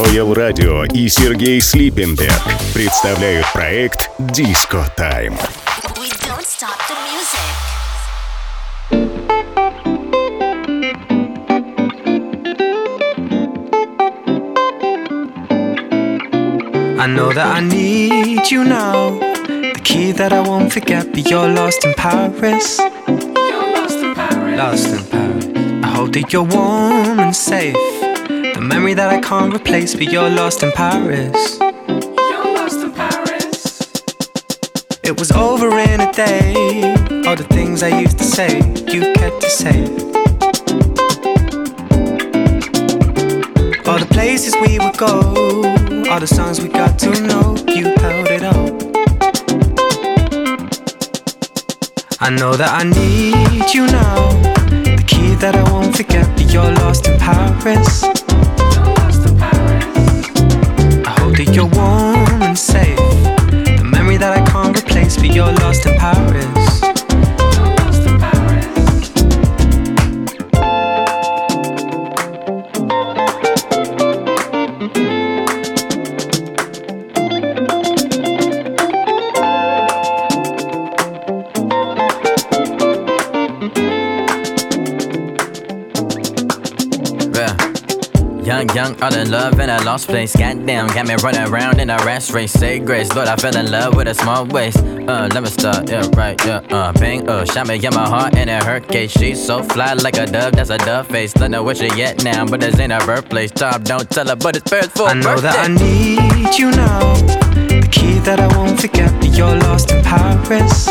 Роял Радио и Сергей Слипенберг представляют проект Диско Тайм. I know that I need you now. The key that I won't forget, but you're lost in Paris. You're lost in Paris. Lost in Paris. I hope that you're warm and safe. The memory that I can't replace, but you're lost in Paris. You're lost in Paris. It was over in a day. All the things I used to say, you kept to say. All the places we would go, all the songs we got to know, you held it all. I know that I need you now. The key that I won't forget, but you're lost in Paris. That you're warm and safe. The memory that I can't replace, but you're lost in Paris. Young, all in love in a lost place. Goddamn, got me running around in a rash race. Say grace, Lord, I fell in love with a small waist. Uh, let me start, yeah, right, yeah, uh, bang, uh, shot me in my heart and it hurt case. She's so fly like a dove, that's a dove face. Don't know where she at now, but this ain't her birthplace. Tom, don't tell her, but it's first for I know birthday. that I need you now. The key that I won't forget, but you're lost in Paris.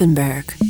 Rippenberg.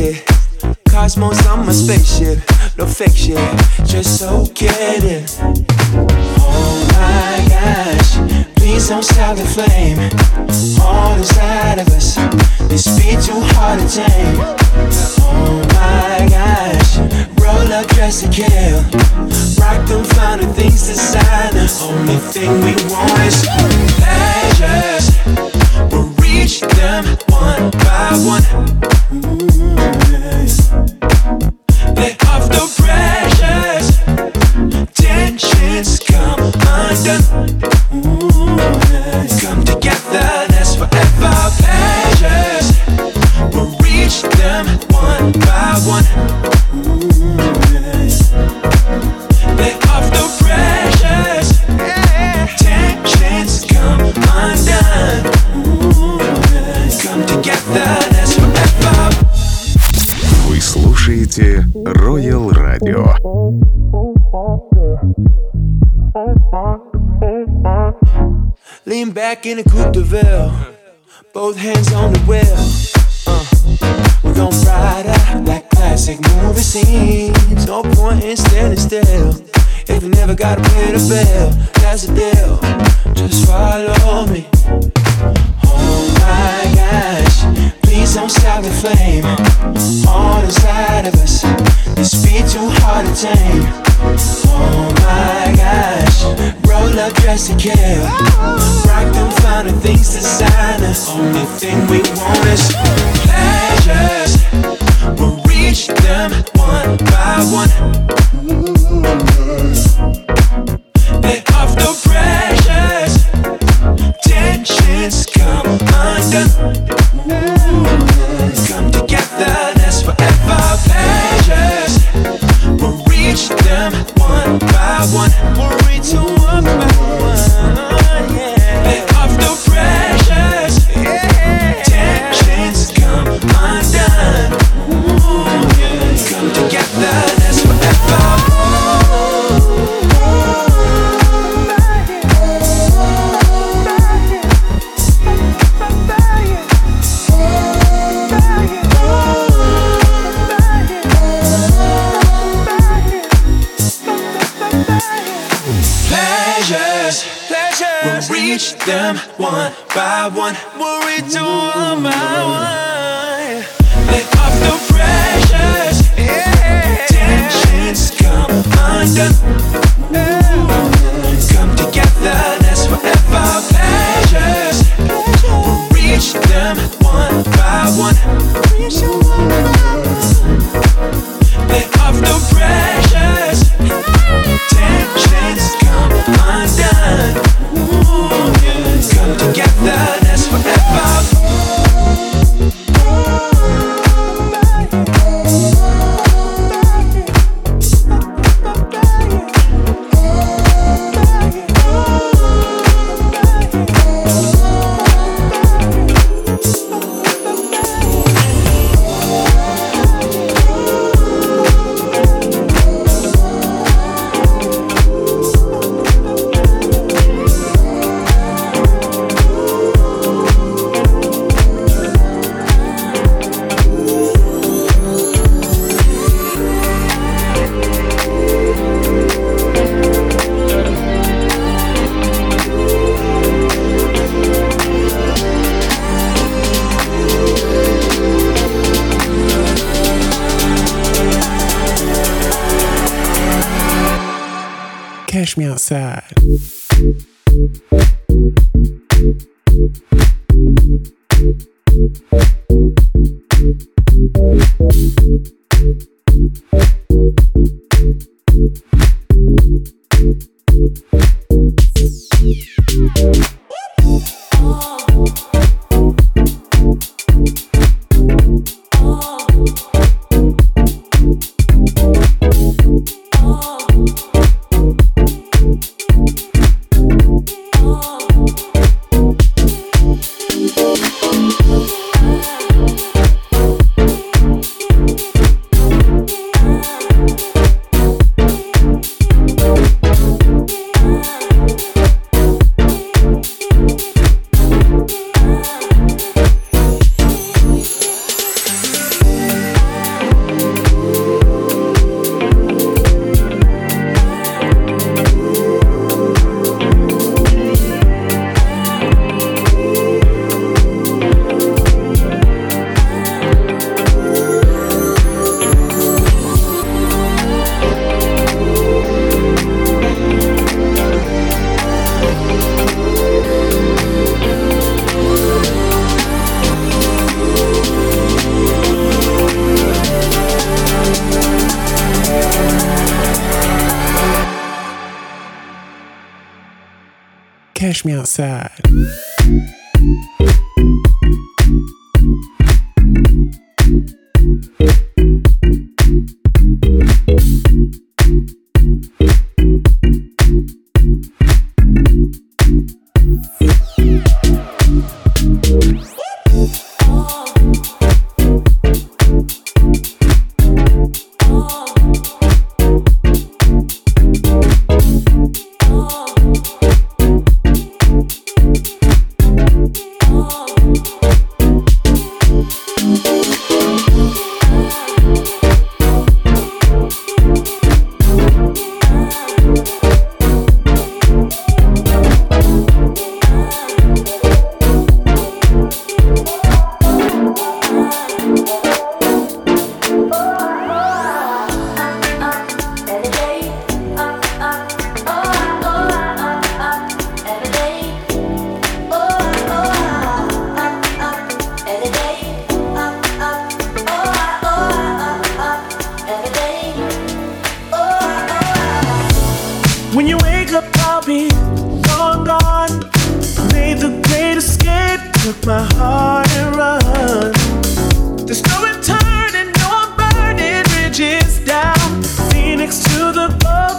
It. Cosmos on my spaceship, no fake shit, just so get it. Oh my gosh, please don't stop the flame. All inside of us, this beat too hard to tame. Oh my gosh, roll up, dress to kill. Rock them finer things designer. Only thing we want is pleasures. We'll reach them one by one. Lean back in a coupe de ville, both hands on the wheel. Uh, we're gon' ride out like classic movie scenes. No point in standing still if you never gotta pay the bill. That's the deal. Just follow me. Oh my gosh, please don't stop the flame. All inside of us, this beat too hard to tame. Oh my gosh, roll up, dress to kill. Only thing we want is Cash me outside.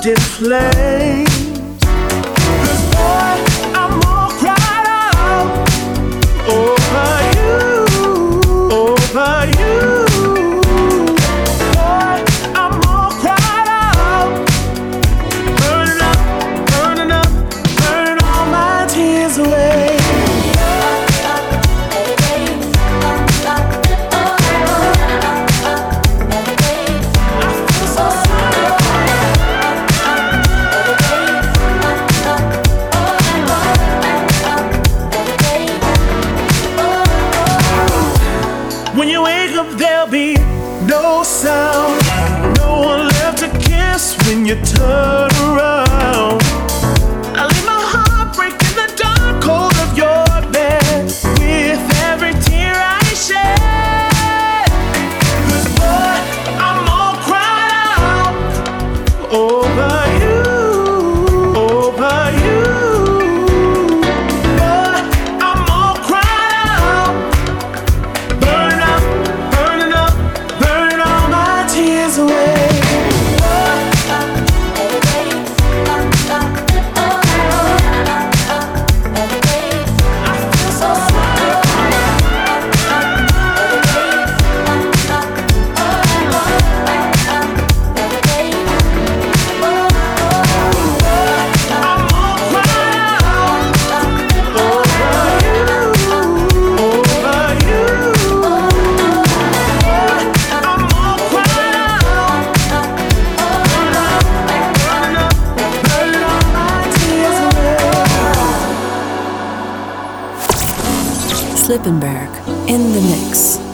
The away. In the mix.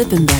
Slippenberg in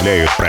представляют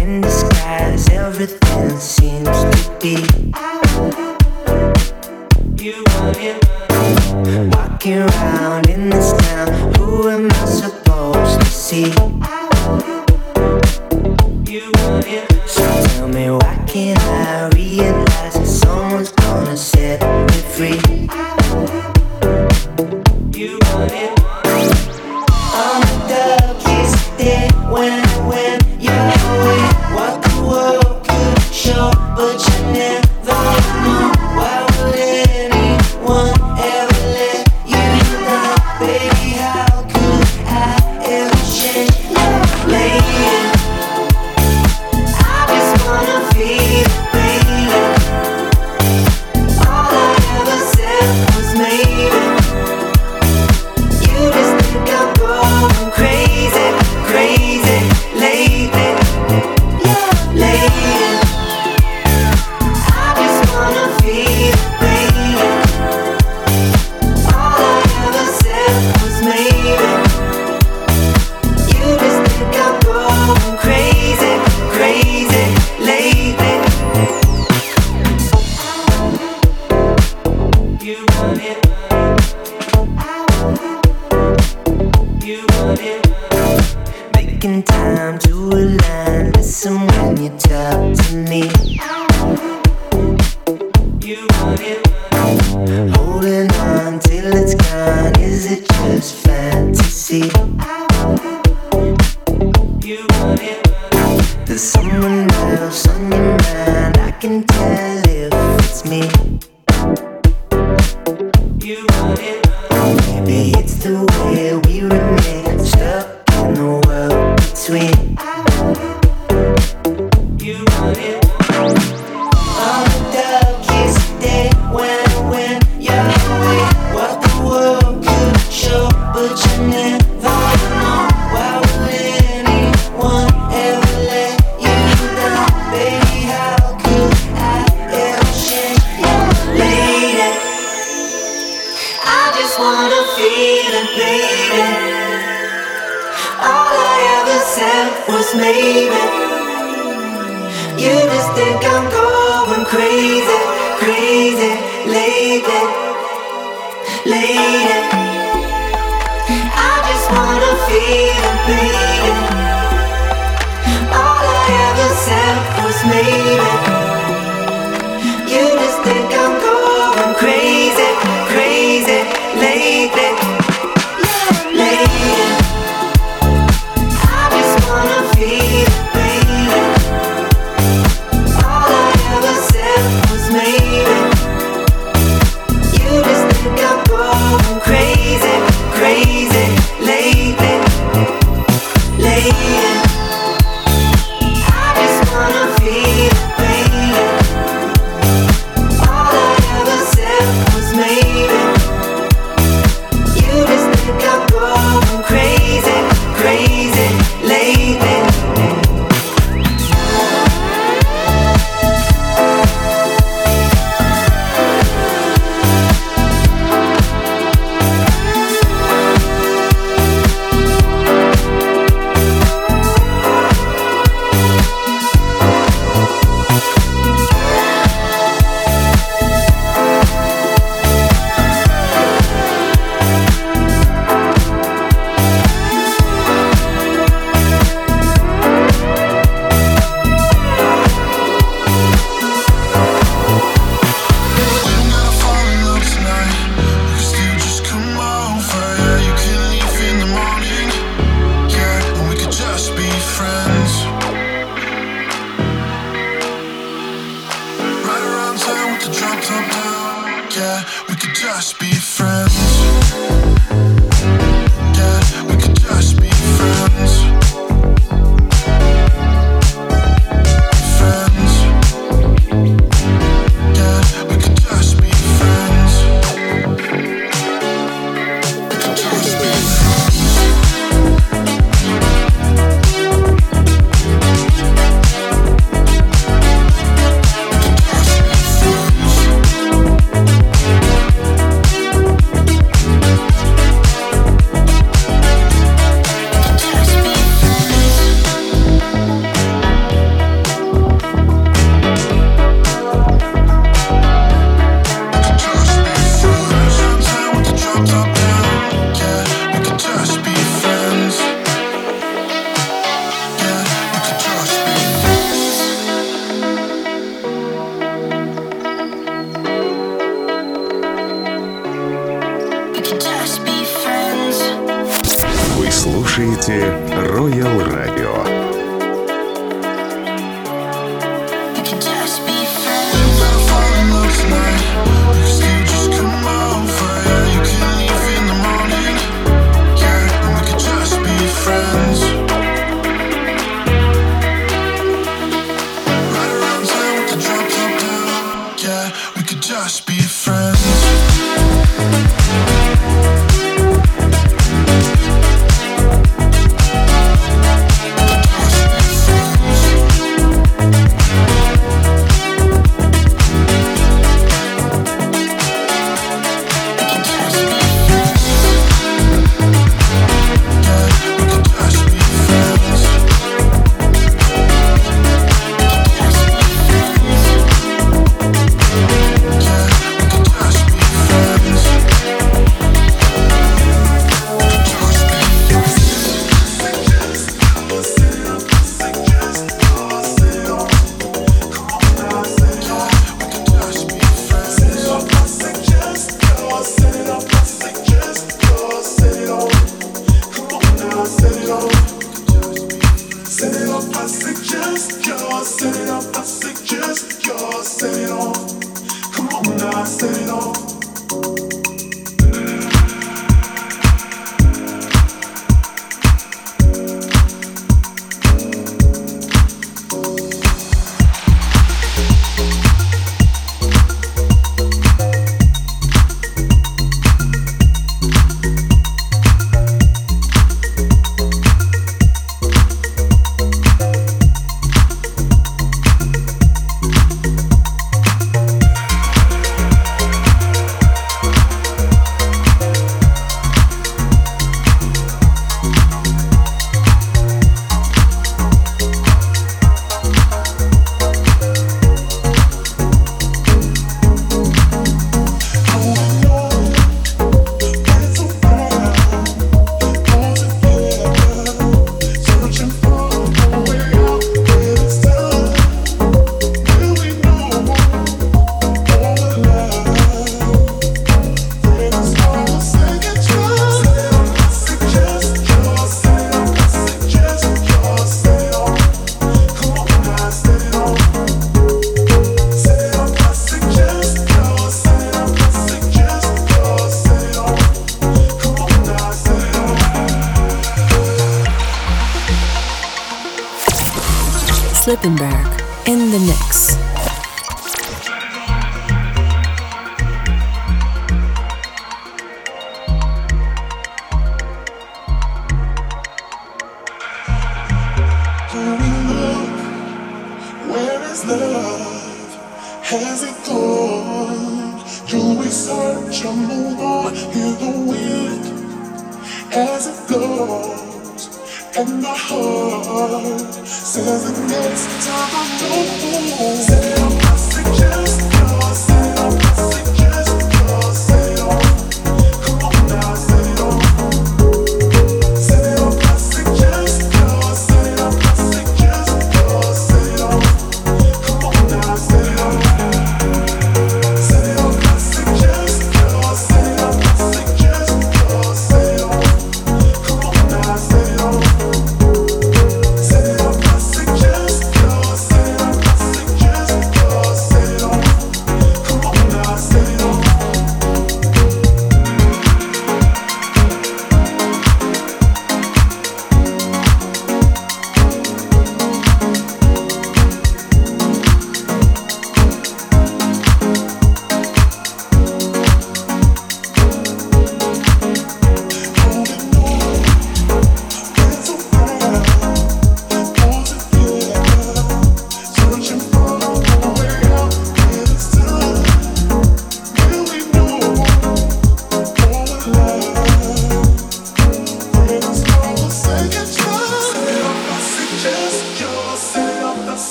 in the skies, everything seems to be. You Walking around in this town, who am I supposed to see? You want it.